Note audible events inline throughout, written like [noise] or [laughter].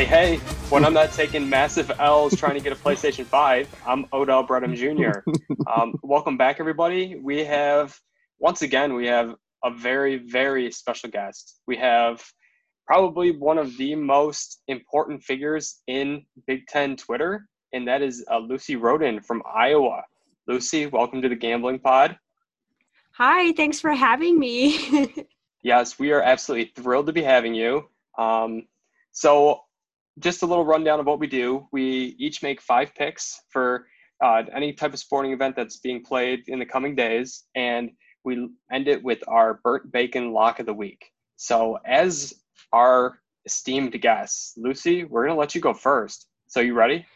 Hey, hey, when I'm not taking massive L's trying to get a PlayStation 5, I'm Odell Bredham Jr. Um, welcome back, everybody. We have, once again, we have a very, very special guest. We have probably one of the most important figures in Big Ten Twitter, and that is uh, Lucy Roden from Iowa. Lucy, welcome to the Gambling Pod. Hi, thanks for having me. [laughs] yes, we are absolutely thrilled to be having you. Um, so, just a little rundown of what we do. We each make five picks for uh, any type of sporting event that's being played in the coming days, and we end it with our burnt bacon lock of the week. So, as our esteemed guest, Lucy, we're going to let you go first. So, you ready?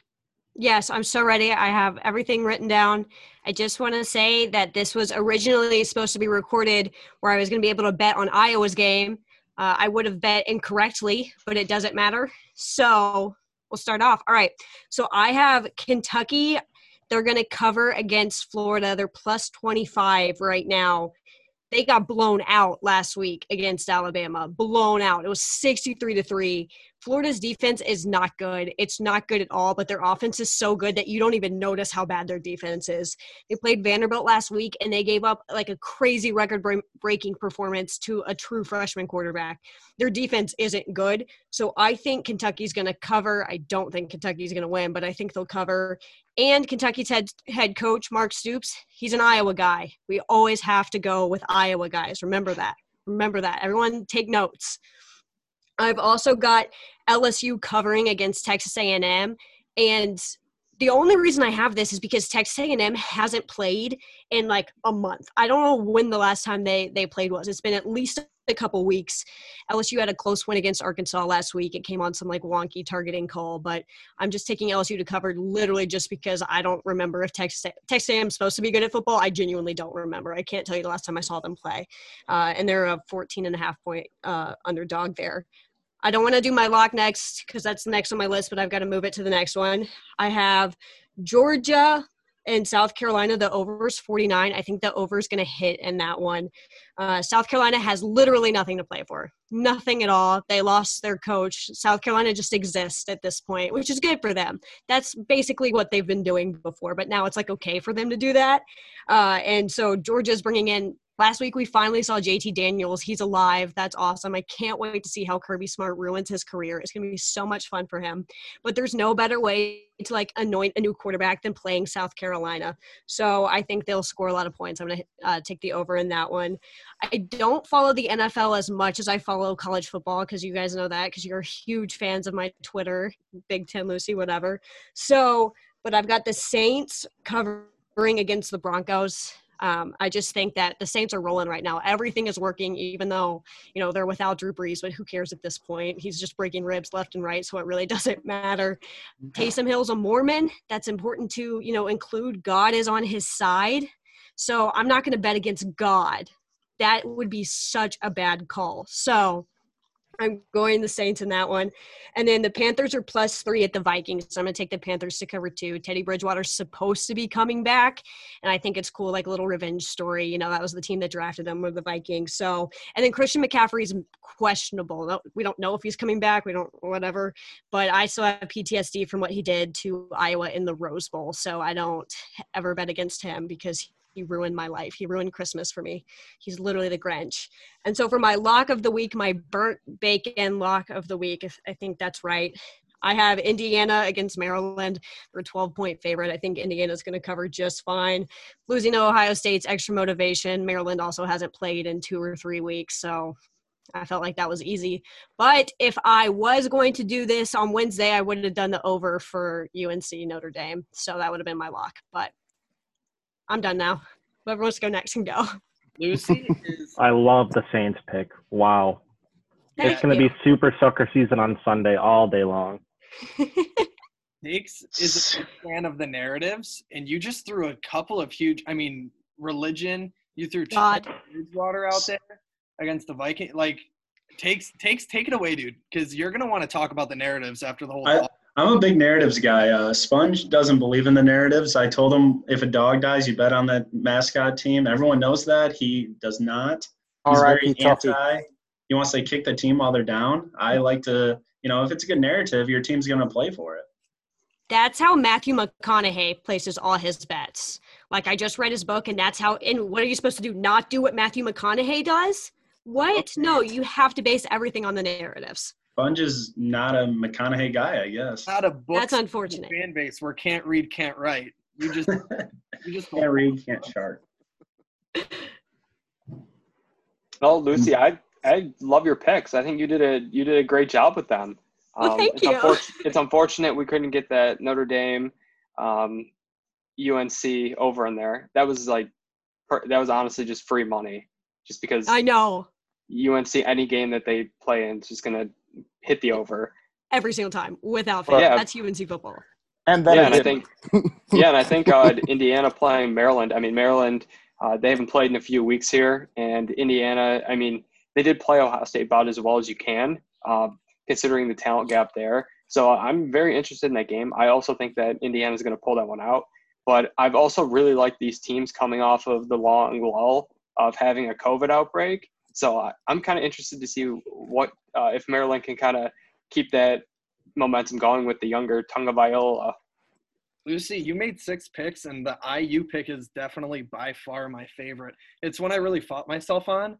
Yes, I'm so ready. I have everything written down. I just want to say that this was originally supposed to be recorded where I was going to be able to bet on Iowa's game. Uh, I would have bet incorrectly, but it doesn't matter. So we'll start off. All right. So I have Kentucky. They're going to cover against Florida. They're plus 25 right now they got blown out last week against Alabama. Blown out. It was 63 to 3. Florida's defense is not good. It's not good at all, but their offense is so good that you don't even notice how bad their defense is. They played Vanderbilt last week and they gave up like a crazy record breaking performance to a true freshman quarterback. Their defense isn't good. So I think Kentucky's going to cover. I don't think Kentucky's going to win, but I think they'll cover. And Kentucky's head head coach Mark Stoops, he's an Iowa guy. We always have to go with Iowa guys. Remember that. Remember that. Everyone take notes. I've also got LSU covering against Texas A&M and the only reason I have this is because Texas A&M hasn't played in like a month. I don't know when the last time they they played was. It's been at least a couple weeks. LSU had a close win against Arkansas last week. It came on some like wonky targeting call, but I'm just taking LSU to cover literally just because I don't remember if Texas Texas A&M is supposed to be good at football. I genuinely don't remember. I can't tell you the last time I saw them play, uh, and they're a 14 and a half point uh, underdog there. I don't want to do my lock next because that's the next on my list, but I've got to move it to the next one. I have Georgia and South Carolina. The over is 49. I think the over is going to hit in that one. Uh, South Carolina has literally nothing to play for, nothing at all. They lost their coach. South Carolina just exists at this point, which is good for them. That's basically what they've been doing before, but now it's like okay for them to do that. Uh, and so Georgia's bringing in Last week, we finally saw JT Daniels. He's alive. That's awesome. I can't wait to see how Kirby Smart ruins his career. It's going to be so much fun for him. But there's no better way to like anoint a new quarterback than playing South Carolina. So I think they'll score a lot of points. I'm going to uh, take the over in that one. I don't follow the NFL as much as I follow college football because you guys know that because you're huge fans of my Twitter, Big Ten Lucy, whatever. So, but I've got the Saints covering against the Broncos. Um, I just think that the Saints are rolling right now. Everything is working, even though you know they're without Drew Brees. But who cares at this point? He's just breaking ribs left and right, so it really [laughs] doesn't matter. Taysom Hill's a Mormon. That's important to you know include. God is on his side, so I'm not going to bet against God. That would be such a bad call. So I'm going the Saints in that one. And then the Panthers are plus three at the Vikings. So I'm going to take the Panthers to cover two. Teddy Bridgewater's supposed to be coming back. And I think it's cool, like a little revenge story. You know, that was the team that drafted them, with the Vikings. So, and then Christian McCaffrey's questionable. We don't know if he's coming back. We don't, whatever. But I still have PTSD from what he did to Iowa in the Rose Bowl. So I don't ever bet against him because he ruined my life. He ruined Christmas for me. He's literally the Grinch. And so for my lock of the week, my burnt bacon lock of the week, I think that's right. I have Indiana against Maryland. They're a 12 point favorite. I think Indiana's going to cover just fine. Losing to Ohio State's extra motivation. Maryland also hasn't played in two or three weeks. So I felt like that was easy. But if I was going to do this on Wednesday, I would have done the over for UNC Notre Dame. So that would have been my lock. But I'm done now. Whoever wants to go next can go. Lucy [laughs] is. I love the Saints pick. Wow. Thank it's going to be super sucker season on Sunday all day long. [laughs] Nix is a big fan of the narratives, and you just threw a couple of huge. I mean, religion. You threw God. Bridgewater out there against the Viking. Like, takes takes take it away, dude, because you're gonna want to talk about the narratives after the whole. I- call. I'm a big narratives guy. Uh, Sponge doesn't believe in the narratives. I told him if a dog dies, you bet on that mascot team. Everyone knows that. He does not. He's All right, very Tuffy. anti. He wants to kick the team while they're down. I like to you know, if it's a good narrative, your team's going to play for it. That's how Matthew McConaughey places all his bets. Like I just read his book, and that's how. And what are you supposed to do? Not do what Matthew McConaughey does? What? No, you have to base everything on the narratives. Sponge is not a McConaughey guy, I guess. Not a book. That's unfortunate. Fan base where can't read, can't write. You just, you just [laughs] can't read, can't chart. Well, Lucy, I I love your picks. I think you did a you did a great job with them. Well, Um, thank it's you. unfor- it's unfortunate we couldn't get that Notre Dame, um, UNC over in there. That was like, per- that was honestly just free money, just because I know UNC any game that they play in is just gonna hit the over. every single time without fail. yeah. That's UNC football. And then yeah, and I think, yeah, and I think uh, [laughs] Indiana playing Maryland. I mean, Maryland, uh, they haven't played in a few weeks here, and Indiana. I mean, they did play Ohio State about as well as you can, uh, considering the talent gap there. So I'm very interested in that game. I also think that Indiana is going to pull that one out. But I've also really liked these teams coming off of the long lull of having a COVID outbreak. So uh, I'm kind of interested to see what uh, if Maryland can kind of keep that momentum going with the younger Tagovailoa. Lucy, you made six picks, and the IU pick is definitely by far my favorite. It's one I really fought myself on.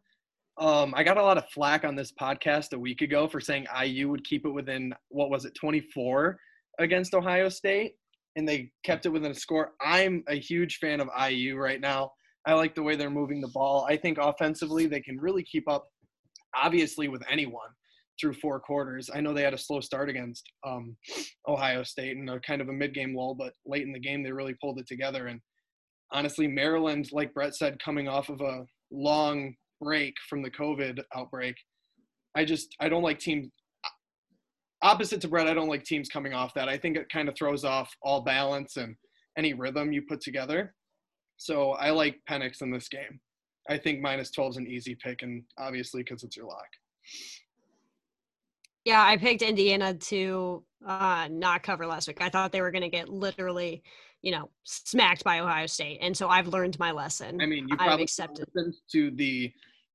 Um, I got a lot of flack on this podcast a week ago for saying IU would keep it within what was it, 24 against Ohio State, and they kept it within a score. I'm a huge fan of IU right now. I like the way they're moving the ball. I think offensively they can really keep up, obviously, with anyone through four quarters. I know they had a slow start against um, Ohio State and a kind of a mid-game lull, but late in the game they really pulled it together. And honestly, Maryland, like Brett said, coming off of a long break from the COVID outbreak, I just I don't like teams. Opposite to Brett, I don't like teams coming off that. I think it kind of throws off all balance and any rhythm you put together. So I like Penix in this game. I think minus 12 is an easy pick, and obviously because it's your lock. Yeah, I picked Indiana to uh, not cover last week. I thought they were going to get literally, you know, smacked by Ohio State, and so I've learned my lesson. I mean, you I've probably accepted. listened to the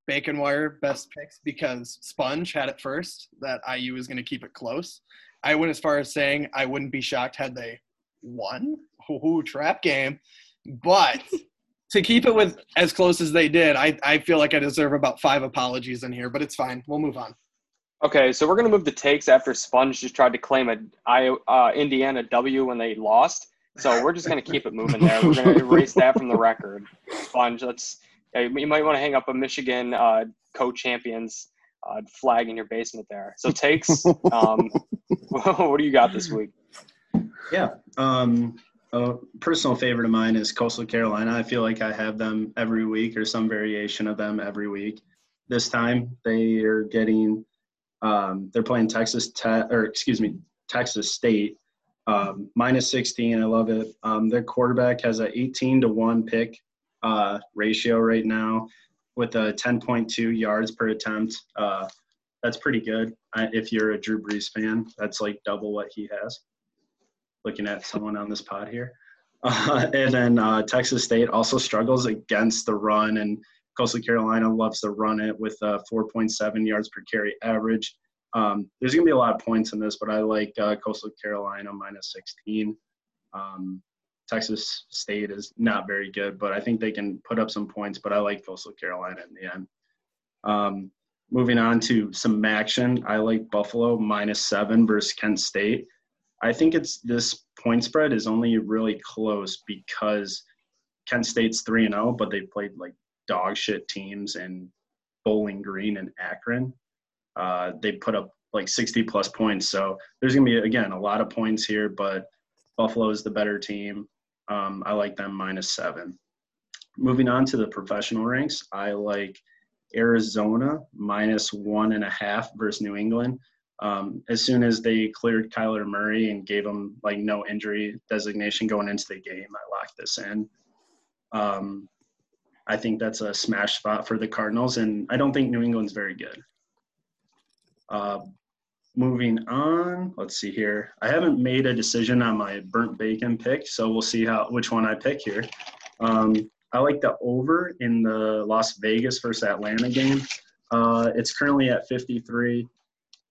Bacon Wire best picks because Sponge had it first that IU was going to keep it close. I went as far as saying I wouldn't be shocked had they won. Ooh, trap game. But to keep it with as close as they did, I, I feel like I deserve about five apologies in here, but it's fine. We'll move on. Okay, so we're gonna move the takes after Sponge just tried to claim a I uh, Indiana W when they lost. So we're just gonna keep it moving there. We're gonna erase that from the record. Sponge, let's. You might want to hang up a Michigan uh, co-champions uh, flag in your basement there. So takes. Um, [laughs] what do you got this week? Yeah. Um, a personal favorite of mine is Coastal Carolina. I feel like I have them every week or some variation of them every week. This time they are getting, um, they're playing Texas Tech, or excuse me, Texas State, um, minus 16. I love it. Um, their quarterback has a 18 to 1 pick uh, ratio right now with a 10.2 yards per attempt. Uh, that's pretty good I, if you're a Drew Brees fan. That's like double what he has looking at someone on this pod here. [laughs] Uh, and then uh, Texas State also struggles against the run, and Coastal Carolina loves to run it with a 4.7 yards per carry average. Um, there's going to be a lot of points in this, but I like uh, Coastal Carolina minus 16. Um, Texas State is not very good, but I think they can put up some points, but I like Coastal Carolina in the end. Um, moving on to some action, I like Buffalo minus seven versus Kent State. I think it's this point spread is only really close because Kent State's three and zero, but they played like dog shit teams in Bowling Green and Akron. Uh, they put up like 60 plus points, so there's gonna be again a lot of points here, but Buffalo is the better team. Um, I like them minus seven. Moving on to the professional ranks, I like Arizona minus one and a half versus New England um, as soon as they cleared Kyler Murray and gave him like no injury designation going into the game, I locked this in. Um, I think that's a smash spot for the Cardinals, and I don't think New England's very good. Uh, moving on, let's see here. I haven't made a decision on my burnt bacon pick, so we'll see how which one I pick here. Um, I like the over in the Las Vegas versus Atlanta game. Uh, it's currently at 53.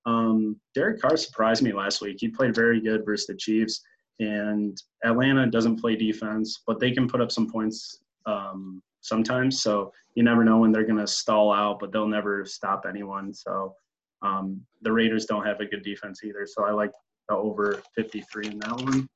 Um, Derek Carr surprised me last week. He played very good versus the Chiefs, and Atlanta doesn't play defense, but they can put up some points um, sometimes. So you never know when they're going to stall out, but they'll never stop anyone. So um, the Raiders don't have a good defense either. So I like the over 53 in that one.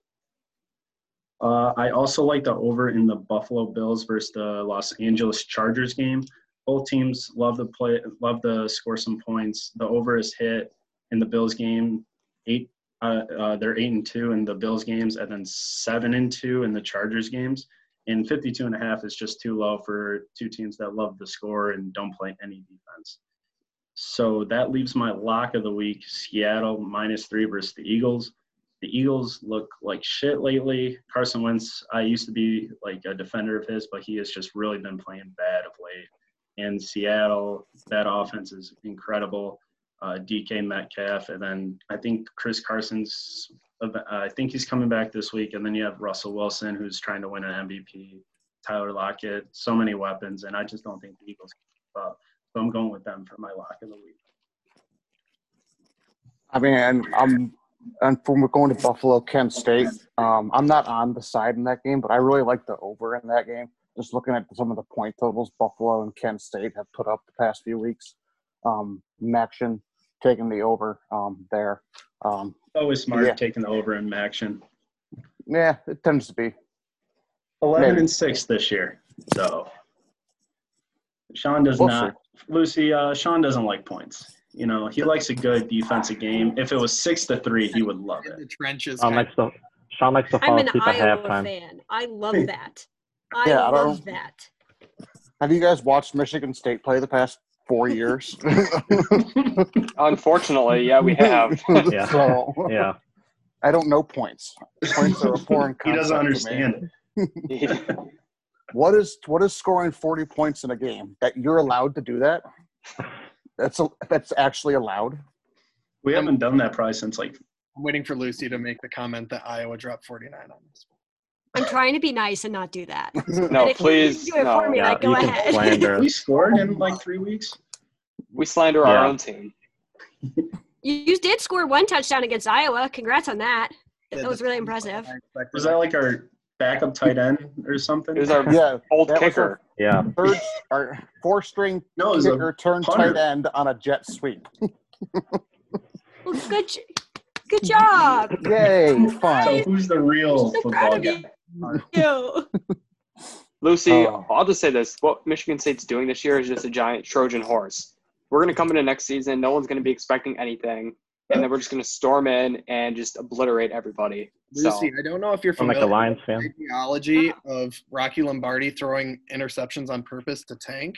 Uh, I also like the over in the Buffalo Bills versus the Los Angeles Chargers game. Both teams love to play, love to score some points. The over is hit in the Bills game. Eight, uh, uh, they're eight and two in the Bills games, and then seven and two in the Chargers games. And 52 and a half is just too low for two teams that love to score and don't play any defense. So that leaves my lock of the week: Seattle minus three versus the Eagles the Eagles look like shit lately. Carson Wentz, I used to be like a defender of his, but he has just really been playing bad of late. And Seattle, that offense is incredible. Uh, DK Metcalf, and then I think Chris Carson's. Uh, I think he's coming back this week, and then you have Russell Wilson, who's trying to win an MVP. Tyler Lockett, so many weapons, and I just don't think the Eagles can keep up. So I'm going with them for my lock of the week. I mean, and I'm and from going to Buffalo, Kent State, um, I'm not on the side in that game, but I really like the over in that game. Just looking at some of the point totals Buffalo and Kent State have put up the past few weeks. Um, Maction taking the over um, there. Um, Always smart Yeah. taking the over in action. yeah, it tends to be. 11 Maybe. and 6 this year. So Sean does We'll not Lucy uh, Sean doesn't like points. You know, he likes a good defensive game. If it was 6 to 3, he would love In it. the trenches. Sean kind likes to Sean likes to I'm fall an asleep at Iowa halftime. fan. I love that. I Yeah, I don't- love that. Have you guys watched Michigan State play the past four years? [laughs] Unfortunately, yeah, we have. [laughs] Yeah. So, Yeah. I don't know points. Points are a foreign [laughs] He doesn't concept to me. understand it. What is what is scoring forty points in a game? That you're allowed to do that? That's a, that's actually allowed. We haven't done that probably since like I'm waiting for Lucy to make the comment that Iowa dropped 49 on this. I'm trying to be nice and not do that. [laughs] No, And if you please, do it for me, Yeah, like, go ahead. slander. we scored in like 3 weeks. We slander our own team. You, you did score one touchdown against Iowa. Congrats on that. That was really impressive. Was that like our backup tight end or something? It was our Yeah, old that was kicker. Yeah. third or four string [laughs] no, it was a kicker turned tight end on a jet sweep. [laughs] Well, good, good job. Yay! So who's the real So football guy? You. [laughs] You. Lucy, Oh. I'll just say this: what Michigan State's doing this year is just a giant Trojan horse. We're going to come into next season. No one's going to be expecting anything, and then we're just going to storm in and just obliterate everybody. So Lucy, I don't know if you're I'm like a Lions with fan. the ideology of Rocky Lombardi throwing interceptions on purpose to tank,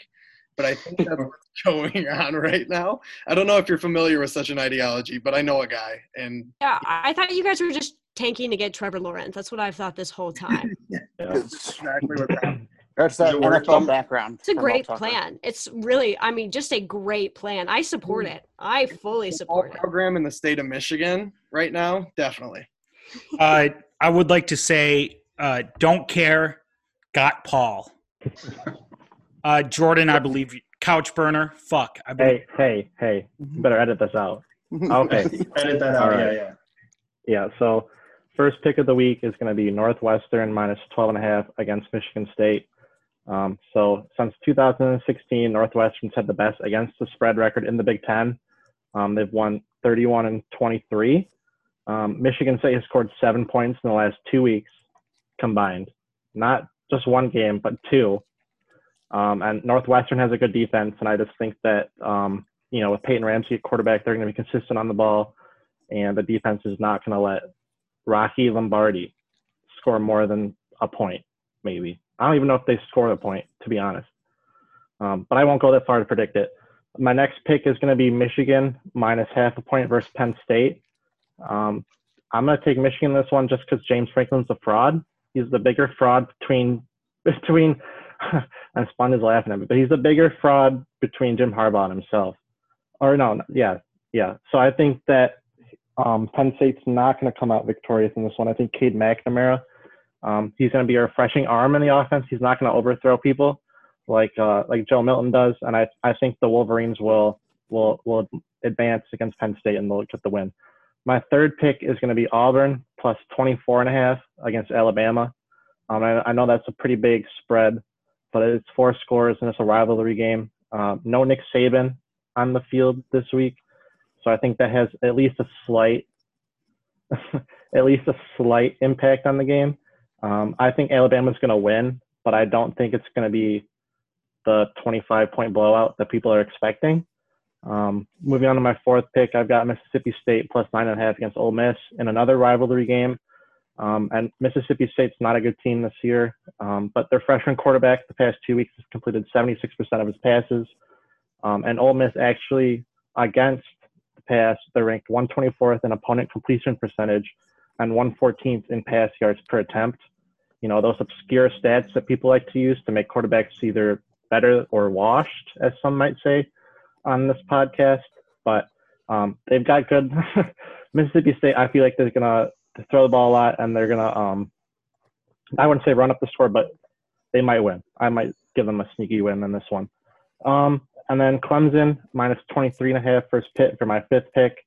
but I think that's [laughs] what's going on right now. I don't know if you're familiar with such an ideology, but I know a guy, and Yeah, I I thought you guys were just tanking to get Trevor Lawrence. That's what I've thought this whole [laughs] time. Yeah. that's exactly what's happening. [clears throat] That's that Does it work, NFL Tom? background. It's a great plan. It's really, I mean, just a great plan. I support it. I fully All support it. program in the state of Michigan right now, definitely. [laughs] Uh, I would like to say, uh, don't care, got Paul. [laughs] Uh, Jordan, I believe, couch burner. Fuck. I believe, Hey, hey, hey. You better edit this out. Okay. Edit that out. All Yeah, yeah. Yeah, so first pick of the week is going to be Northwestern minus 12 and a half against Michigan State. Um, so since 2016, Northwestern's had the best against the spread record in the Big Ten. Um, they've won 31 and 23. Um, Michigan State has scored seven points in the last two weeks combined, not just one game, but two. Um, and Northwestern has a good defense, and I just think that um, you know with Peyton Ramsey at quarterback, they're going to be consistent on the ball and the defense is not going to let Rocky Lombardi score more than a point, maybe. I don't even know if they score a point, to be honest. Um, but I won't go that far to predict it. My next pick is going to be Michigan minus half a point versus Penn State. Um, I'm going to take Michigan this one just because James Franklin's a fraud. He's the bigger fraud between [laughs] between. and Spun is laughing at me, but he's the bigger fraud between Jim Harbaugh and himself. Or no, yeah, yeah. So I think that um, Penn State's not going to come out victorious in this one. I think Cade McNamara, um, he's going to be a refreshing arm in the offense. He's not going to overthrow people like uh, like Joe Milton does, and I I think the Wolverines will will will advance against Penn State and they'll get the win. My third pick is going to be Auburn plus 24 and a half against Alabama. Um, I, I know that's a pretty big spread, but it's four scores and it's a rivalry game. Um, no Nick Saban on the field this week, so I think that has at least a slight, [laughs] at least a slight impact on the game. Um, I think Alabama's going to win, but I don't think it's going to be the 25 point blowout that people are expecting. Um, moving on to my fourth pick, I've got Mississippi State plus nine and a half against Ole Miss in another rivalry game. Um, and Mississippi State's not a good team this year, um, but their freshman quarterback the past two weeks has completed 76% of his passes. Um, and Ole Miss actually, against pass, they're ranked 124th in opponent completion percentage and 114th in pass yards per attempt. You know, those obscure stats that people like to use to make quarterbacks either better or washed, as some might say on this podcast. But um, they've got good [laughs] Mississippi State. I feel like they're gonna throw the ball a lot, and they're gonna. Um, I wouldn't say run up the score, but they might win. I might give them a sneaky win in this one. Um, and then Clemson minus 23 and a half first pick for my fifth pick.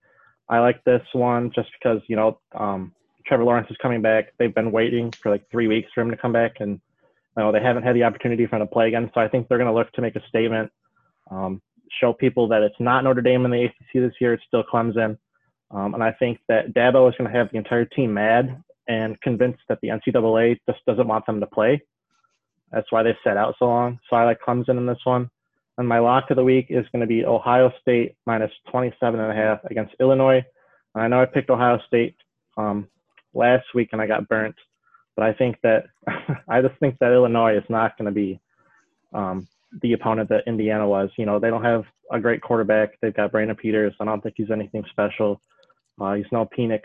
I like this one just because, you know, um, Trevor Lawrence is coming back. They've been waiting for like three weeks for him to come back, and you know, they haven't had the opportunity for him to play again. So I think they're going to look to make a statement, um, show people that it's not Notre Dame in the ACC this year. It's still Clemson. Um, and I think that Dabo is going to have the entire team mad and convinced that the NCAA just doesn't want them to play. That's why they set out so long. So I like Clemson in this one. And my lock of the week is going to be Ohio State minus 27 and a half against Illinois. And I know I picked Ohio State um, last week and I got burnt, but I think that [laughs] I just think that Illinois is not going to be um, the opponent that Indiana was. You know, they don't have a great quarterback. They've got Brandon Peters. I don't think he's anything special. Uh, he's no Penix.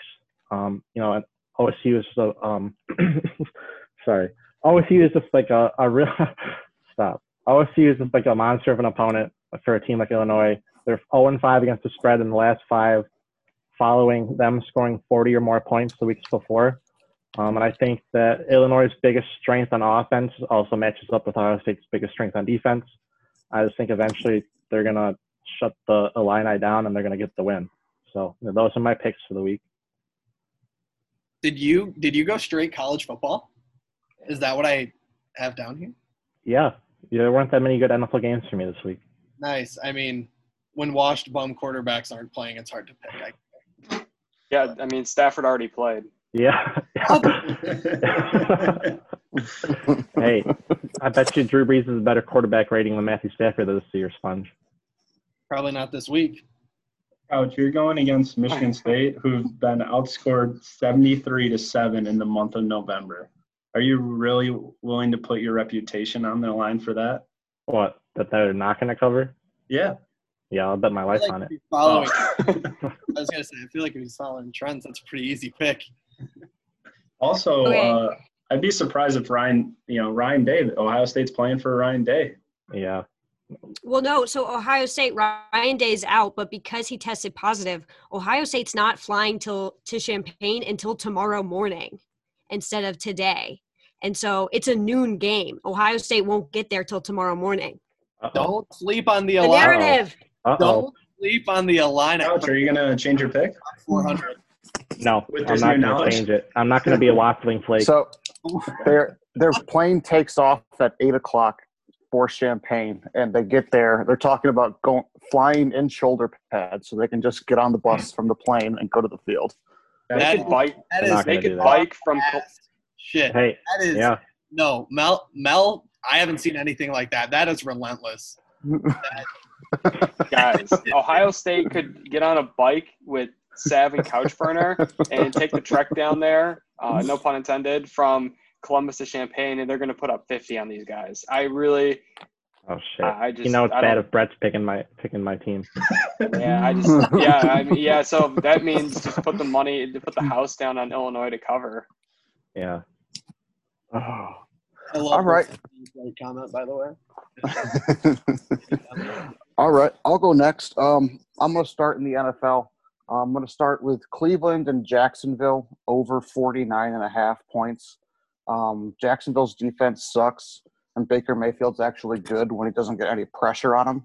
Um, you know, and OSU is a, um, [coughs] sorry, OSU is just like a, a real [laughs] stop. OSU is just like a monster of an opponent for a team like Illinois. They're 0 and 5 against the spread in the last five, following them scoring 40 or more points the weeks before. Um, and I think that Illinois' biggest strength on offense also matches up with Ohio State's biggest strength on defense. I just think eventually they're going to shut the Illini down and they're going to get the win. So you know, those are my picks for the week. Did you did you go straight college football? Is that what I have down here? Yeah, there weren't that many good NFL games for me this week. Nice. I mean, when washed bum quarterbacks aren't playing, it's hard to pick. I, Yeah, I mean Stafford already played. Yeah. [laughs] hey, I bet you Drew Brees is a better quarterback rating than Matthew Stafford this year, Sponge. probably not this week. Ouch, you're going against Michigan State, who've been outscored 73 to 7 in the month of November. Are you really willing to put your reputation on the line for that? What? That they're not going to cover? Yeah. Yeah, I'll bet my life like on it. following, [laughs] Oh. I was gonna say, I feel like if he's following trends, that's a pretty easy pick. also, Okay. uh, I'd be surprised if Ryan, you know, Ryan Day, Ohio State's playing for Ryan Day. Yeah. Well, no. So Ohio State, Ryan Day's out, but because he tested positive, Ohio State's not flying till to Champaign until tomorrow morning instead of today. And so it's a noon game. Ohio State won't get there till tomorrow morning. Uh-oh. Don't sleep on the The Illini. narrative. Uh-oh. Don't sleep on the Illini. Ouch, are you going to change your pick? 400. No, With I'm not going to change it. I'm not going to be a waffling flake. So their their plane takes off at eight o'clock for Champaign, and they get there. They're talking about going flying in shoulder pads so they can just get on the bus from the plane and go to the field. They could bike. That They're is not They gonna do could bike from. Col- ass shit. hey, That is yeah. no Mel. Mel, I haven't seen anything like that. That is relentless. [laughs] guys. Ohio State could get on a bike with Sav and Couchburner and take the trek down there. Uh, no pun intended. From Columbus to Champaign, and they're going to put up 50 on these guys. I really, Oh shit. I I just, you know it's I bad if Brett's picking my picking my team. Yeah, I just, yeah, I mean, yeah. So that means just put the money, to put the house down on Illinois to cover. Yeah. Oh. I love All right. comment, by the way. [laughs] All right, I'll go next. Um, I'm going to start in the NFL. I'm going to start with Cleveland and Jacksonville over 49 and a half points. Um, Jacksonville's defense sucks, and Baker Mayfield's actually good when he doesn't get any pressure on him.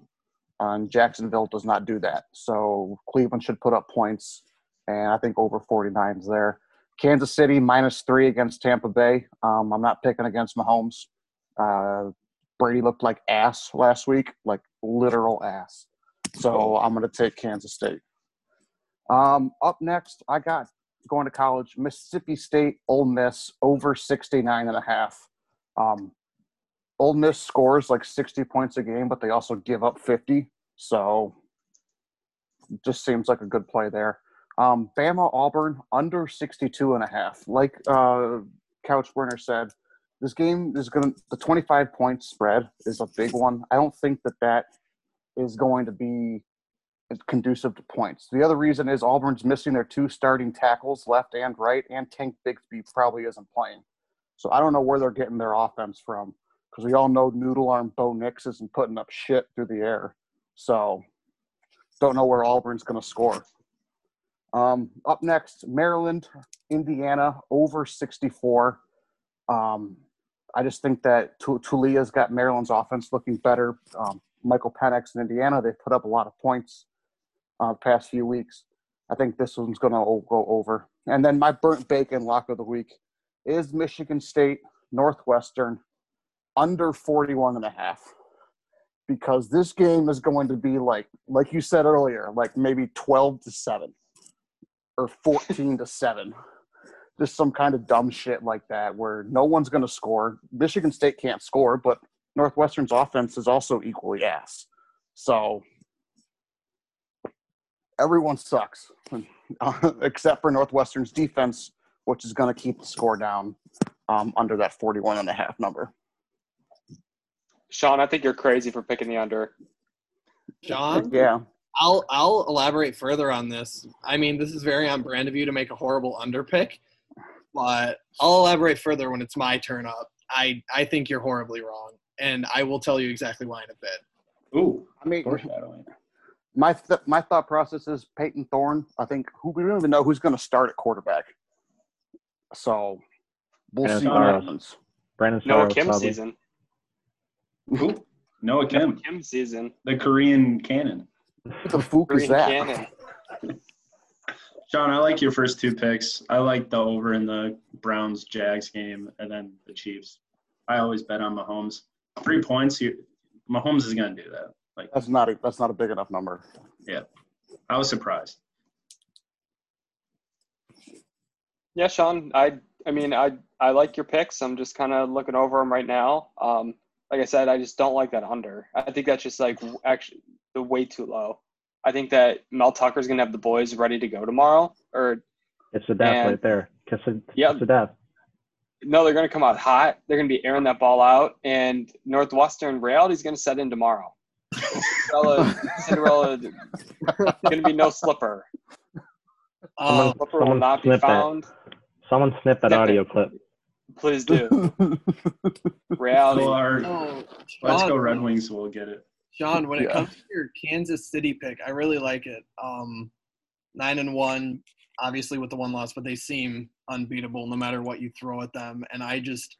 and Jacksonville does not do that. So Cleveland should put up points, and I think over 49 is there. Kansas City minus three against Tampa Bay. Um, I'm not picking against Mahomes. Uh, Brady looked like ass last week, like literal ass. So I'm going to take Kansas State. Um, up next, I got going to college, Mississippi State, Ole Miss over 69 and a half. Um, Ole Miss scores like 60 points a game, but they also give up 50. So just seems like a good play there. Um, Bama Auburn under 62 and a half. Like uh, Couch Burner said, this game is going to, the 25 point spread is a big one. I don't think that that is going to be conducive to points. The other reason is Auburn's missing their two starting tackles, left and right, and Tank Bigsby probably isn't playing. So I don't know where they're getting their offense from because we all know Noodle Arm Bo Nix isn't putting up shit through the air. So don't know where Auburn's going to score. Um, up next, Maryland, Indiana, over 64. Um, I just think that Taulia's got Maryland's offense looking better. Um, Michael Penix in Indiana, they've put up a lot of points uh, past few weeks. I think this one's going to go over. And then my burnt bacon lock of the week is Michigan State, Northwestern, under 41 and a half. Because this game is going to be like, like you said earlier, like maybe 12 to 7 or 14 to 7 just some kind of dumb shit like that where no one's going to score. Michigan State can't score, but Northwestern's offense is also equally ass. So everyone sucks [laughs] except for Northwestern's defense, which is going to keep the score down um, under that 41 and a half number. Sean, I think you're crazy for picking the under. John? Yeah. I'll I'll elaborate further on this. I mean, this is very on brand of you to make a horrible underpick, but I'll elaborate further when it's my turn up. I I think you're horribly wrong, and I will tell you exactly why in a bit. Ooh, I mean, foreshadowing. my th- my thought process is Payton Thorne. I think who we don't even know who's going to start at quarterback. So we'll Brandon see what happens. Brandon Noah Kim probably. season. Ooh, Noah Kim, Kim season. the Korean cannon. What the fuck is that? Cannon. John, I like your first two picks. I like the over in the Browns Jags game and then the Chiefs. I always bet on Mahomes. Three points. You, Mahomes is going to do that. Like That's not a that's not a big enough number. Yeah, I was surprised. Yeah, Sean. I I mean I I like your picks. I'm just kind of looking over them right now. Um, like I said, I just don't like that under. I think that's just like actually the way too low. I think that Mel Tucker's gonna have the boys ready to go tomorrow, or It's the death And- right there. Kiss it. Yep. Kiss the death. no, they're gonna come out hot. They're gonna be airing that ball out, and Northwestern reality's gonna set in tomorrow. Cinderella, [laughs] Cinderella, gonna be no slipper. Uh, Slipper will Someone not be snip that. found. Someone snip that Snip it. audio clip. Please do. [laughs] Reality. Well, our, oh, let's go Red Wings. We'll get it. Sean, when it Yeah. comes to your Kansas City pick, I really like it. Um, nine and one, obviously with the one loss, but they seem unbeatable no matter what you throw at them. And I just,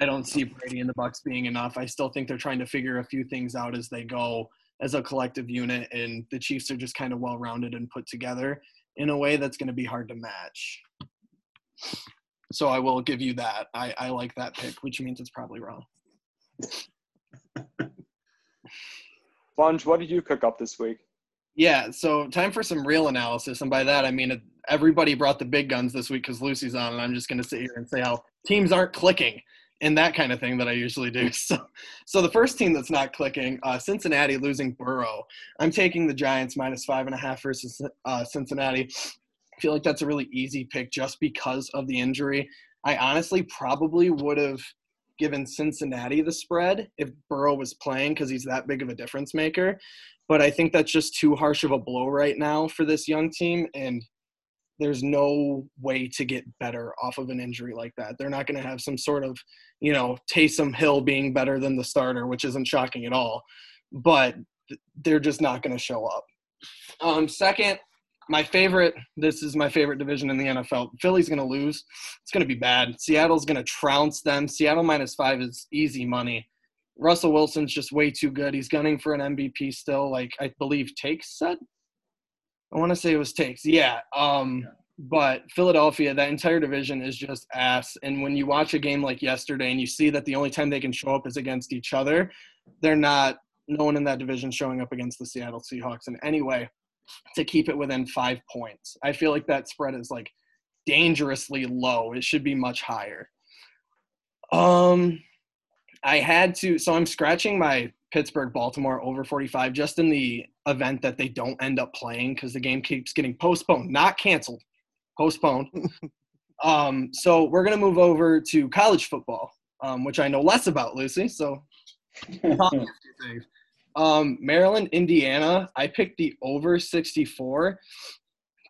I don't see Brady and the Bucs being enough. I still think they're trying to figure a few things out as they go as a collective unit, and the Chiefs are just kind of well rounded and put together in a way that's going to be hard to match. So I will give you that. I, I like that pick, which means it's probably wrong. [laughs] Sponge, what did you cook up this week? Yeah, so time for some real analysis, and by that I mean everybody brought the big guns this week because Lucy's on, and I'm just going to sit here and say how teams aren't clicking and that kind of thing that I usually do. [laughs] So, so the first team that's not clicking, uh, Cincinnati losing Burrow. I'm taking the Giants minus five and a half versus uh, Cincinnati. I feel like that's a really easy pick just because of the injury. I honestly probably would have given Cincinnati the spread if Burrow was playing because he's that big of a difference maker but I think that's just too harsh of a blow right now for this young team. And there's no way to get better off of an injury like that. They're not going to have some sort of, you know, Taysom Hill being better than the starter, which isn't shocking at all. But they're just not going to show up. Um, second, my favorite, this is my favorite division in the NFL. Philly's going to lose. It's going to be bad. Seattle's going to trounce them. Seattle minus five is easy money. Russell Wilson's just way too good. He's gunning for an MVP still, like I believe Takes said. I want to say it was Takes. Yeah. Um, but Philadelphia, that entire division is just ass. And when you watch a game like yesterday and you see that the only time they can show up is against each other, they're not no one in that division showing up against the Seattle Seahawks in any way to keep it within five points. I feel like that spread is like dangerously low. It should be much higher. Um I had to so I'm scratching my Pittsburgh Baltimore over 45 just in the event that they don't end up playing because the game keeps getting postponed, not canceled, postponed. [laughs] um, so we're gonna move over to college football, um, which I know less about, Lucy. So [laughs] um, Maryland, Indiana, I picked the over 64.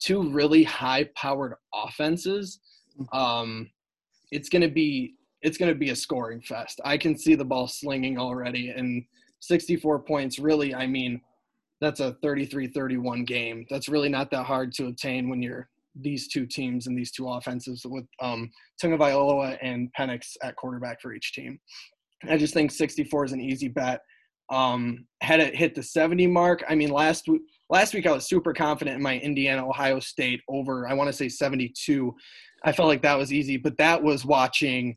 Two really high-powered offenses. Um, it's gonna be it's gonna be a scoring fest. I can see the ball slinging already, and 64 points. Really, I mean, that's a 33-31 game. That's really not that hard to obtain when you're these two teams and these two offenses with um, Tagovailoa and Penix at quarterback for each team. I just think 64 is an easy bet. Um, had it hit the 70 mark, I mean, last week, last week I was super confident in my Indiana Ohio State over. I want to say 72. I felt like that was easy, but that was watching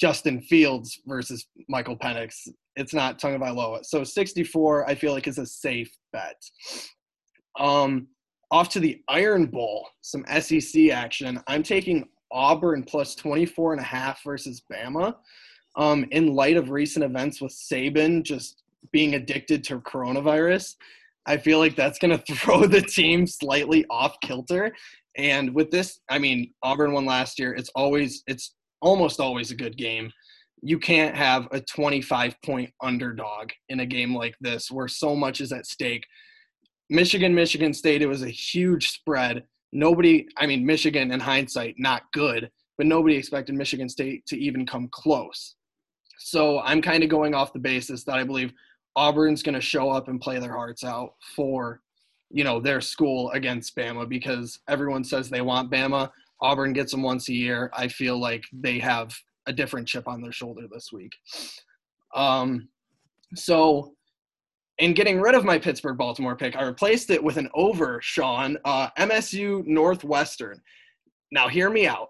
Justin Fields versus Michael Penix. It's not Tagovailoa. So 64, I feel like is a safe bet. Um, off to the Iron Bowl, some SEC action. I'm taking Auburn plus 24 and a half versus Bama. Um, in light of recent events with Saban just being addicted to coronavirus, I feel like that's going [laughs] to throw the team slightly off kilter. And with this, I mean, Auburn won last year. It's always, it's almost always a good game. You can't have a 25 point underdog in a game like this where so much is at stake. Michigan, Michigan State, it was a huge spread. Nobody, I mean, Michigan in hindsight, not good, but nobody expected Michigan State to even come close. So I'm kind of going off the basis that I believe Auburn's going to show up and play their hearts out for, you know, their school against Bama because everyone says they want Bama. Auburn gets them once a year. I feel like they have a different chip on their shoulder this week. Um, so in getting rid of my Pittsburgh Baltimore pick, I replaced it with an over, Sean, uh, MSU Northwestern. Now, hear me out.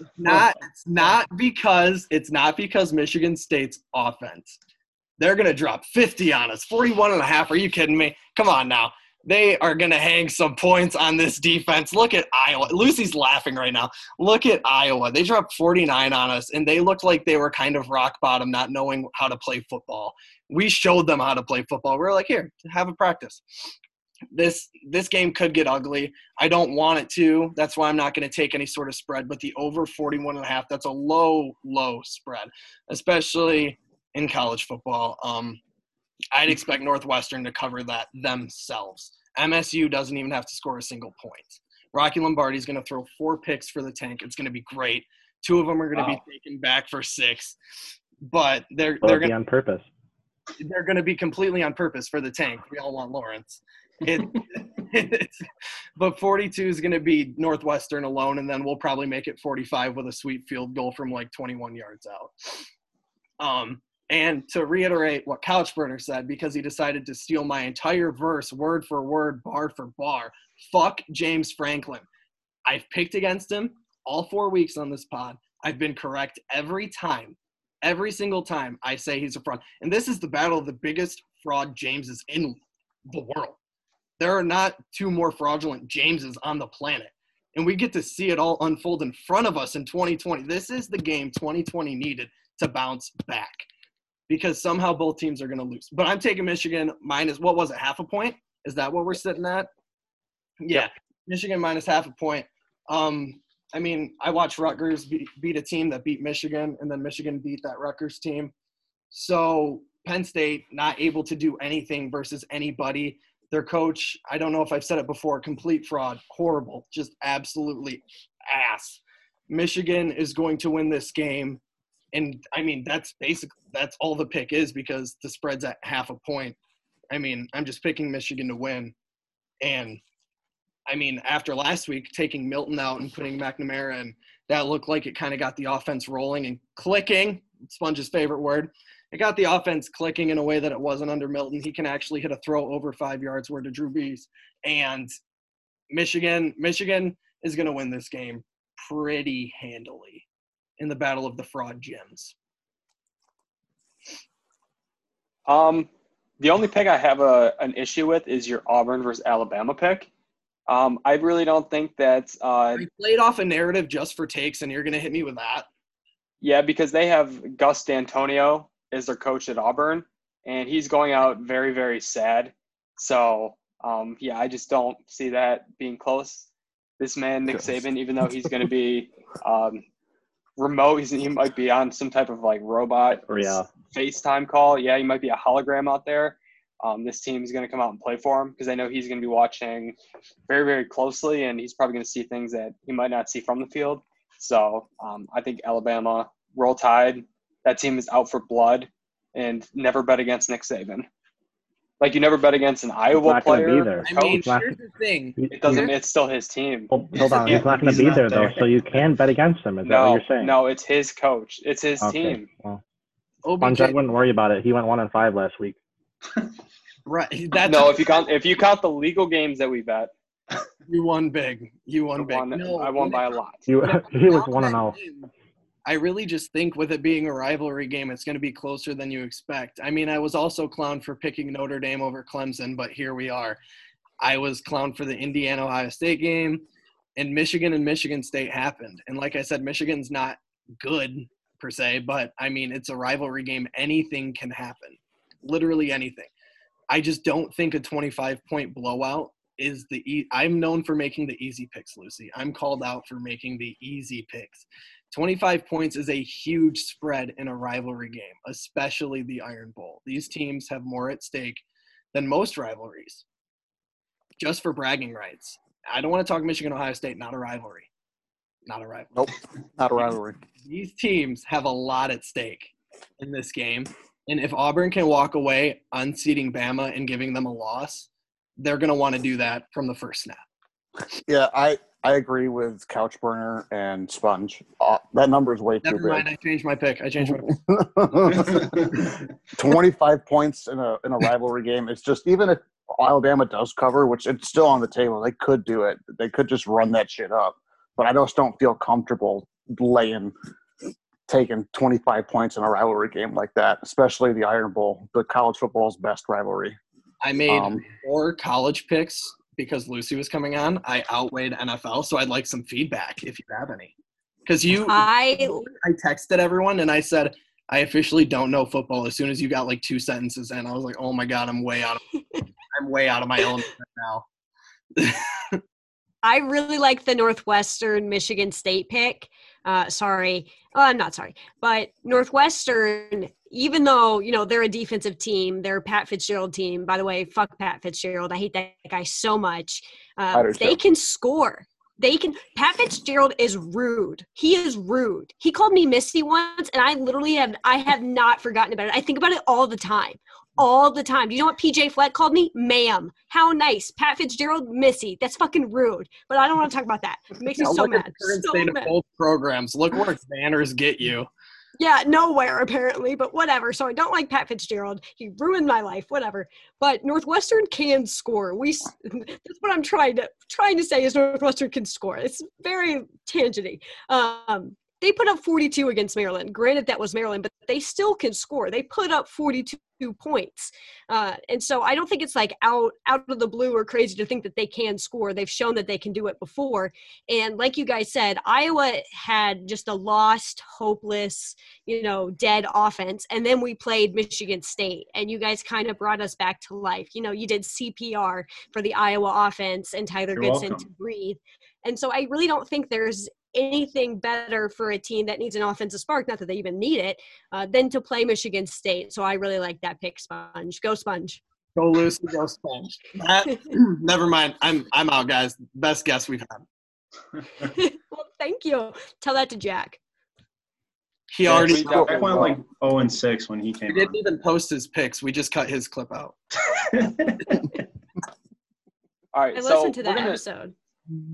It's [laughs] not, it's not because it's not because Michigan State's offense. They're going to drop 50 on us. 41 and a half. Are you kidding me? Come on now. They are going to hang some points on this defense. Look at Iowa. Lucy's laughing right now. Look at Iowa. They dropped 49 on us, and they looked like they were kind of rock bottom, not knowing how to play football. We showed them how to play football. We are like, here, have a practice. This this game could get ugly. I don't want it to. That's why I'm not going to take any sort of spread. But the over 41 and a half, that's a low, low spread, especially in college football. Um, I'd expect Northwestern to cover that themselves. MSU doesn't even have to score a single point. Rocky Lombardi's going to throw four picks for the tank. It's going to be great. Two of them are going to wow. be taken back for six, but they're Will they're going to be on purpose. They're going to be completely on purpose for the tank. We all want Lawrence. It, [laughs] but 42 is going to be Northwestern alone, and then we'll probably make it 45 with a sweet field goal from like 21 yards out. Um, and to reiterate what Couchburner said, because he decided to steal my entire verse word for word, bar for bar, fuck James Franklin. I've picked against him all four weeks on this pod. I've been correct every time. Every single time I say he's a fraud. And this is the battle of the biggest fraud Jameses in the world. There are not two more fraudulent Jameses on the planet. And we get to see it all unfold in front of us in 2020. This is the game 2020 needed to bounce back because somehow both teams are going to lose. But I'm taking Michigan minus what was it, half a point? Is that what we're sitting at? Yeah, yep. Michigan minus half a point. Um, I mean, I watched Rutgers beat, beat a team that beat Michigan, and then Michigan beat that Rutgers team. So Penn State not able to do anything versus anybody. Their coach, I don't know if I've said it before, complete fraud, horrible, just absolutely ass. Michigan is going to win this game and I mean that's basically that's all the pick is because the spread's at half a point. I mean, I'm just picking Michigan to win, and I mean after last week taking Milton out and putting McNamara in, that looked like it kind of got the offense rolling and clicking. Sponge's favorite word, it got the offense clicking in a way that it wasn't under Milton. He can actually hit a throw over five yards where to Drew Brees. And Michigan, Michigan is going to win this game pretty handily in the battle of the fraud gems? Um, the only pick I have a an issue with is your Auburn versus Alabama pick. Um, I really don't think that. Uh, I played off a narrative just for takes, and you're going to hit me with that. yeah, because they have Gus D'Antonio as their coach at Auburn, and he's going out very, very sad. So, um, yeah, I just don't see that being close. This man, Nick Saban, even though he's going to be [laughs] um, remote, he's, he might be on some type of like robot Or yeah. FaceTime call. Yeah, he might be a hologram out there. Um, this team is going to come out and play for him because I know he's going to be watching very, very closely, and he's probably going to see things that he might not see from the field. So um, I think Alabama roll tide. That team is out for blood, and never bet against Nick Saban. Like you never bet against an Iowa player. be there. I oh, mean, He's not- here's the thing. It doesn't. he- It's still his team. Oh, hold, hold on, he's not going to be not there, though, so you can bet against him. Is that what you're saying? no, it's his coach. It's his Okay. team. Well, OBJ, Sponge, I wouldn't worry about it. He went one and five last week. right? That's no, if you count if you count the legal games that we bet, you won big. You won I big. won, No, I won by a lot. You, [laughs] he was one and oh. Now zero. I really just think with it being a rivalry game, it's going to be closer than you expect. I mean, I was also clowned for picking Notre Dame over Clemson, but here we are. I was clowned for the Indiana Ohio State game, and Michigan and Michigan State happened. And like I said, Michigan's not good per se, but I mean, it's a rivalry game. Anything can happen, literally anything. I just don't think a 25 point blowout is the e- I'm known for making the easy picks, Lucy. I'm called out for making the easy picks. 25 points is a huge spread in a rivalry game, especially the Iron Bowl. These teams have more at stake than most rivalries. Just for bragging rights. I don't want to talk Michigan Ohio State, not a rivalry. Not a rivalry. Nope, not a rivalry. These teams have a lot at stake in this game. And if Auburn can walk away unseating Bama and giving them a loss, they're going to want to do that from the first snap. Yeah, I I agree with Couch Burner and Sponge. Uh, that number is way too Never mind, big. I changed my pick. I changed my pick. [laughs] 25 points in a in a rivalry game. It's just even if Alabama does cover, which it's still on the table, they could do it. They could just run that shit up. But I just don't feel comfortable laying taking 25 points in a rivalry game like that, especially the Iron Bowl, the college football's best rivalry. I made Um, four college picks because Lucy was coming on. I outweighed NFL, so I'd like some feedback if you have any. Because you, I I texted everyone and I said, I officially don't know football. As soon as you got like two sentences in, I was like, oh my god, I'm way out of, [laughs] I'm way out of my element right now. I really like the Northwestern Michigan State pick. Uh, sorry, oh, I'm not sorry, but Northwestern, even though you know they're a defensive team, they're a Pat Fitzgerald team. By the way, fuck Pat Fitzgerald. I hate that guy so much. I Uh, they can score. They can. Pat Fitzgerald is rude. He is rude. He called me Missy once, and I literally have. I have not forgotten about it. I think about it all the time all the time. Do you know what PJ Fleck called me? Ma'am. How nice. Pat Fitzgerald, Missy. That's fucking rude. But I don't want to talk about that. It makes me so look at mad. current So state mad. of both programs. Look where banners get you. Yeah, nowhere apparently, but whatever. So I don't like Pat Fitzgerald. He ruined my life, whatever. But Northwestern can score. We [laughs] that's what I'm trying to trying to say is Northwestern can score. It's very tangenty. Um they put up 42 against Maryland. Granted, that was Maryland, but they still can score. They put up 42 points, uh, and so I don't think it's like out out of the blue or crazy to think that they can score. They've shown that they can do it before, and like you guys said, Iowa had just a lost, hopeless, you know, dead offense. And then we played Michigan State, and you guys kind of brought us back to life. You know, you did CPR for the Iowa offense and Tyler You're Goodson to breathe. And so I really don't think there's anything better for a team that needs an offensive spark, not that they even need it, uh, than to play Michigan State. So I really like that pick, Sponge. Go Sponge. Go Lucy, go Sponge. That- [laughs] [clears throat] never mind. I'm I'm out, guys. Best guess we've had. [laughs] well, thank you. Tell that to Jack. He Yeah, already we got- I went like 0 and 6 when he came. he didn't even post his picks. We just cut his clip out. [laughs] All right, I so listened to that gonna episode.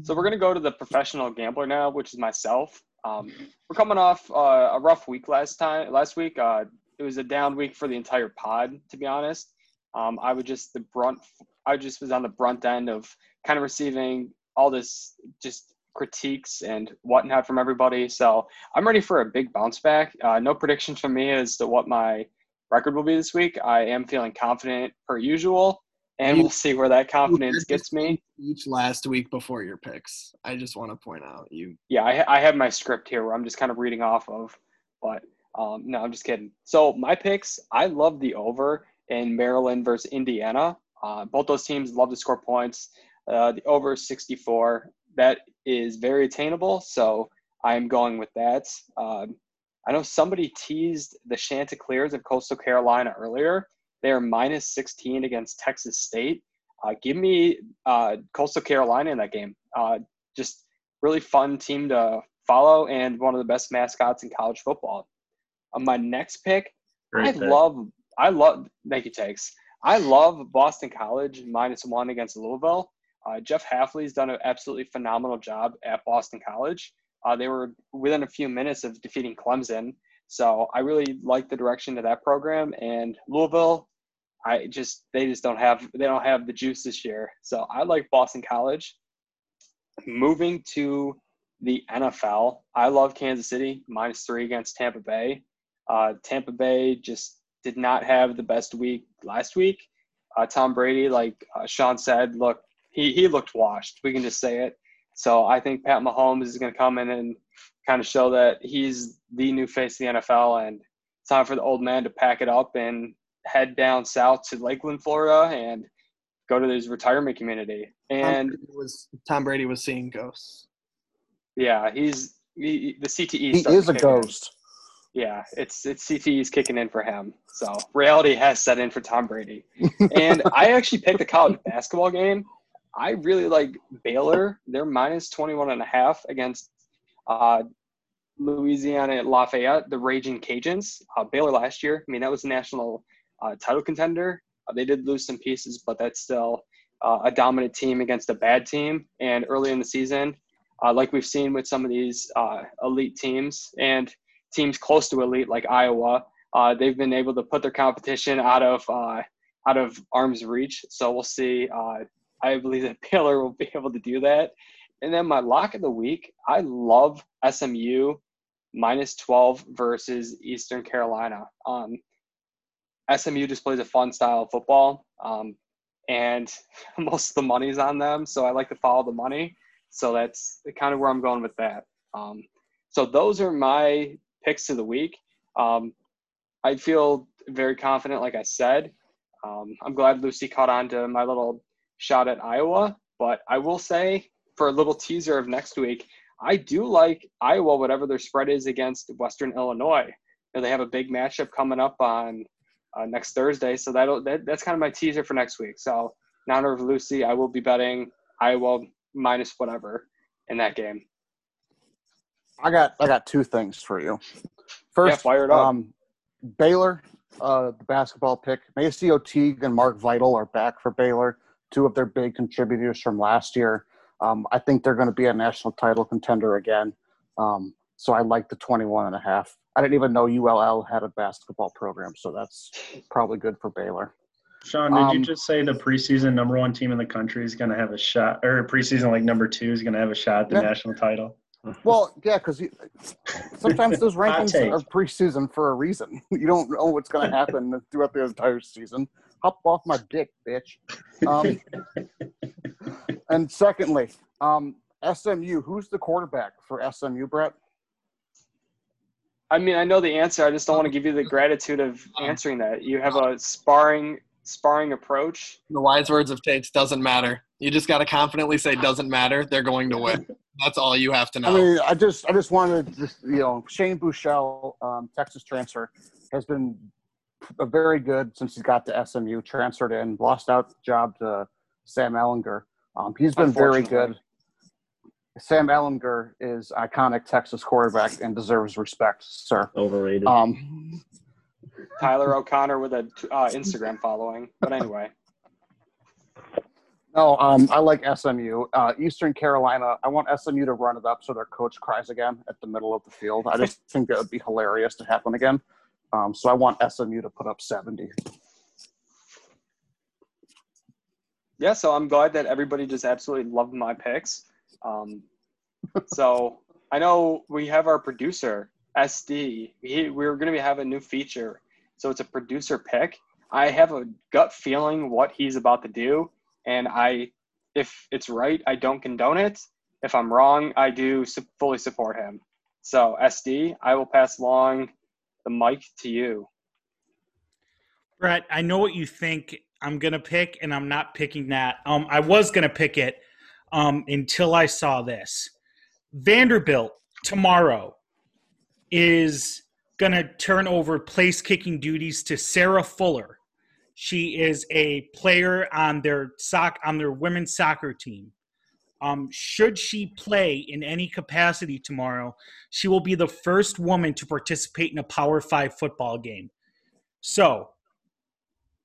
So we're gonna go to the professional gambler now, which is myself. Um, we're coming off uh, a rough week last time. Last week, uh, it was a down week for the entire pod, to be honest. Um, I would just the brunt. I just was on the brunt end of kind of receiving all this just critiques and whatnot from everybody. So I'm ready for a big bounce back. Uh, no predictions from me as to what my record will be this week. I am feeling confident per usual, and we'll see where that confidence gets me. Each last week before your picks. I just want to point out you. Yeah, I, I have my script here where I'm just kind of reading off of, but um, no, I'm just kidding. So my picks, I love the over in Maryland versus Indiana. Uh, both those teams love to score points. Uh, the over 64. That is very attainable, so I'm going with that. Um, I know somebody teased the Chanticleers of Coastal Carolina earlier. They are minus 16 against Texas State. Uh, give me uh, Coastal Carolina in that game. Uh, just really fun team to follow and one of the best mascots in college football. On my next pick, Great I pick. love, I love, thank you, Takes. I love Boston College minus one against Louisville. Uh, Jeff Hafley's done an absolutely phenomenal job at Boston College. Uh, they were within a few minutes of defeating Clemson. So I really like the direction of that program. And Louisville, I just they just don't have they don't have the juice this year. So I like Boston College. Moving to the NFL, I love Kansas City minus three against Tampa Bay. Uh, Tampa Bay just did not have the best week last week. Uh, Tom Brady, like uh, Sean said, look, he, he looked washed. We can just say it. So I think Pat Mahomes is going to come in and kind of show that he's the new face of the NFL, and it's time for the old man to pack it up and head down south to Lakeland, Florida, and go to his retirement community. And Brady was Tom Brady was seeing ghosts. yeah, he's he, the CTE. He is a kick in. ghost. Yeah, it's it's CTE's kicking in for him. So reality has set in for Tom Brady. [laughs] and I actually picked a college basketball game. I really like Baylor. They're minus 21 and a half against uh, Louisiana Lafayette, the Raging Cajuns. Uh, Baylor last year, I mean, that was a national uh, title contender. Uh, they did lose some pieces, but that's still uh, a dominant team against a bad team. And early in the season, uh, like we've seen with some of these uh, elite teams and teams close to elite like Iowa, uh, they've been able to put their competition out of out of arm's reach. So we'll see. I believe that [laughs] Baylor will be able to do that. And then my lock of the week, I love SMU minus 12 versus Eastern Carolina. Um, SMU just plays a fun style of football, um, and [laughs] most of the money's on them. So I like to follow the money. So that's kind of where I'm going with that. Um, so those are my picks of the week. Um, I feel very confident, like I said. Um, I'm glad Lucy caught on to my little shot at Iowa, but I will say for a little teaser of next week, I do like Iowa, whatever their spread is against Western Illinois. You know, they have a big matchup coming up on uh, next Thursday, so that'll that, that's kind of my teaser for next week. So, in honor of Lucy, I will be betting Iowa minus whatever in that game. I got I got two things for you. First, up. um, Baylor, uh, the basketball pick. Macio Teague and Mark Vital are back for Baylor, two of their big contributors from last year. Um, I think they're going to be a national title contender again. Um, so I like the 21 and a half. I didn't even know ULL had a basketball program, so that's probably good for Baylor. Sean, did you Um, just say the preseason number one team in the country is going to have a shot, or preseason like number two is going to have a shot at the Yeah. national title? Well, yeah, because sometimes [laughs] those rankings are preseason for a reason. [laughs] You don't know what's going to happen [laughs] throughout the entire season. Hop off my dick, bitch. Um, and secondly, um, SMU. Who's the quarterback for SMU, Brett? I mean, I know the answer. I just don't want to give you the gratitude of answering that. You have a sparring sparring approach. The wise words of takes doesn't matter. You just got to confidently say doesn't matter. They're going to win. That's all you have to know. I mean, I just, I just wanted, to just, you know, Shane Buechele, um, Texas transfer, has been a very good since he got to SMU. Transferred in, lost out job to Sam Ehlinger. Um, he's been very good. Sam Ehlinger is iconic Texas quarterback and deserves respect, sir. Overrated. Um, Tyler O'Connor with a uh, Instagram following. But anyway, no, um, I like SMU. Uh, Eastern Carolina, I want SMU to run it up so their coach cries again at the middle of the field. I just think that would be hilarious to happen again. Um, so I want SMU to put up 70. Yeah, so I'm glad that everybody just absolutely loved my picks. Um, so I know we have our producer SD. He, we're going to be having a new feature, so it's a producer pick. I have a gut feeling what he's about to do, and I, if it's right, I don't condone it. If I'm wrong, I do fully support him. So SD, I will pass along the mic to you. Brett, I know what you think I'm gonna pick, and I'm not picking that. Um, I was gonna pick it um, until I saw this. Vanderbilt tomorrow is gonna turn over place kicking duties to Sarah Fuller. She is a player on their soc on their women's soccer team. Um, should she play in any capacity tomorrow, she will be the first woman to participate in a Power Five football game. So,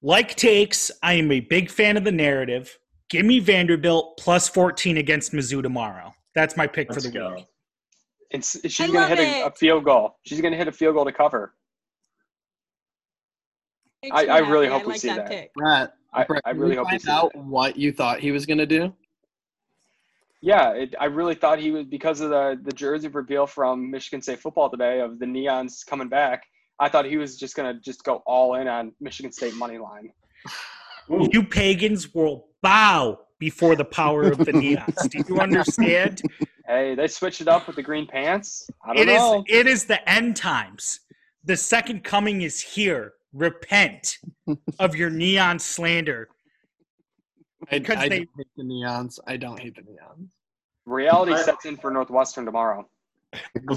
like takes, I am a big fan of the narrative. Give me Vanderbilt plus 14 against Mizzou tomorrow. That's my pick Let's for the go. week. It's, she's going to hit a, a field goal. She's going to hit a field goal to cover. I- I really happy. hope we like see that. pick. Brett, I, I really hope we see out that. what you thought he was going to do. Yeah, it, I really thought he was because of the the jersey reveal from Michigan State football today of the neons coming back. I thought he was just gonna just go all in on Michigan State money line. Ooh, You pagans will bow before the power of the [laughs] neons. Do you understand? Hey, they switched it up with the green pants. I don't It is know. it is the end times. The second coming is here. Repent of your neon slander. I, Because I they- don't hate the neons. I don't hate the neons. Reality sets in for Northwestern tomorrow.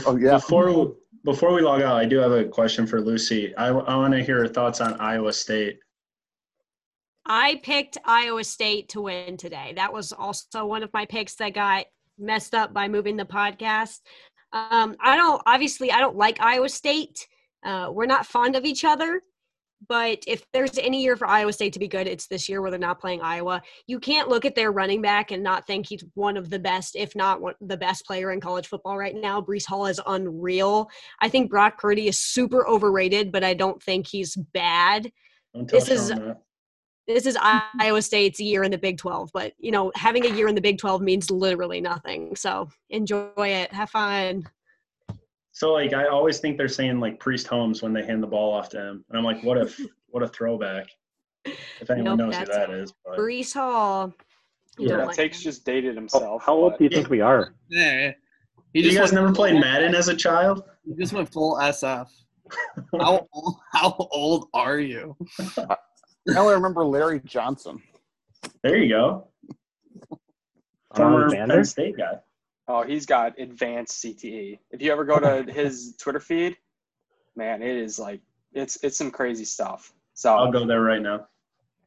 Oh, yeah. Before before we log out, I do have a question for Lucy. I, I want to hear her thoughts on Iowa State. I picked Iowa State to win today. That was also one of my picks that got messed up by moving the podcast. Um, I don't obviously I don't like Iowa State. Uh, we're not fond of each other, but if there's any year for Iowa State to be good, it's this year where they're not playing Iowa. You can't look at their running back and not think he's one of the best, if not one, the best player in college football right now. Breece Hall is unreal. I think Brock Purdy is super overrated, but I don't think he's bad Don't This is- that. This is Iowa State's year in the Big 12, but you know, having a year in the Big 12 means literally nothing. So enjoy it, have fun. So like I always think they're saying like Priest Holmes when they hand the ball off to him, and I'm like, what if [laughs] what a throwback? If anyone Nope, knows who that's- that is, but Breece Hall. you Yeah, don't like Takes him. just dated himself. how old do you think we are? Yeah. He you guys never played Madden as a child? He just went full SF. [laughs] How old, how old are you? I only remember Larry Johnson. There you go. Former Penn State guy. Oh, he's got advanced CTE. If you ever go to [laughs] his Twitter feed, man, it is like it's it's some crazy stuff. So I'll go there right now.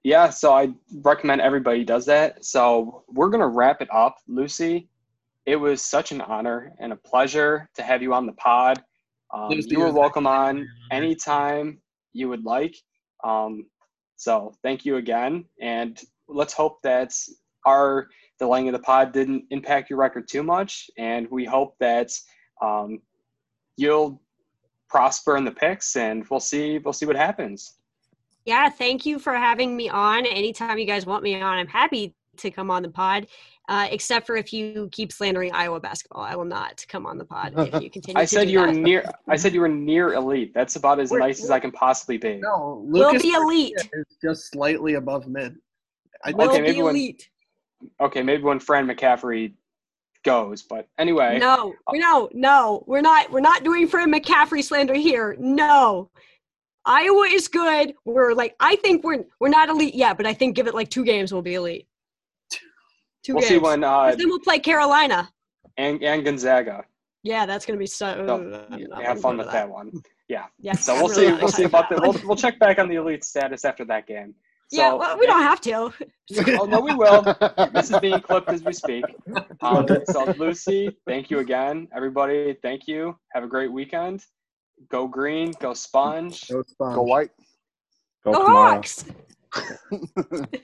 yeah, so I recommend everybody does that. So we're gonna wrap it up, Lucy. It was such an honor and a pleasure to have you on the pod. Um, Lucy, you it were was welcome on anytime you would like. Um, so thank you again, and let's hope that our delaying of the pod didn't impact your record too much, and we hope that um, you'll prosper in the picks, and we'll see we'll see what happens. Yeah, thank you for having me on. Anytime you guys want me on, I'm happy to come on the pod. Uh, except for if you keep slandering Iowa basketball, I will not come on the pod if you [laughs] continue. I to said do you were near. I said you were near elite. That's about as We're- nice as I can possibly be. No, We'll be elite. Garza is just slightly above mid. I We'll Okay, be maybe when- elite. Okay, maybe when Fran McCaffery goes, but anyway. No, no, no. We're not. We're not doing Fred McCaffery slander here. No. Iowa is good. We're like, I think we're we're not elite yet, but I think give it like two games, we'll be elite. Two We'll games. see when uh, then we'll play Carolina. and, and Gonzaga. Yeah, that's gonna be so. So, I'm not have fun with to that one. Yeah. Yeah. So we'll really see. We'll see about that. that We'll, we'll check back on the elite status after that game. So, yeah, well, we don't have to. Oh no, we will. This is being clipped as we speak. Um, Okay. so Lucy, thank you again. Everybody, thank you. Have a great weekend. Go green. Go sponge. Go Sponge. Go white. Go Go. Hawks. [laughs]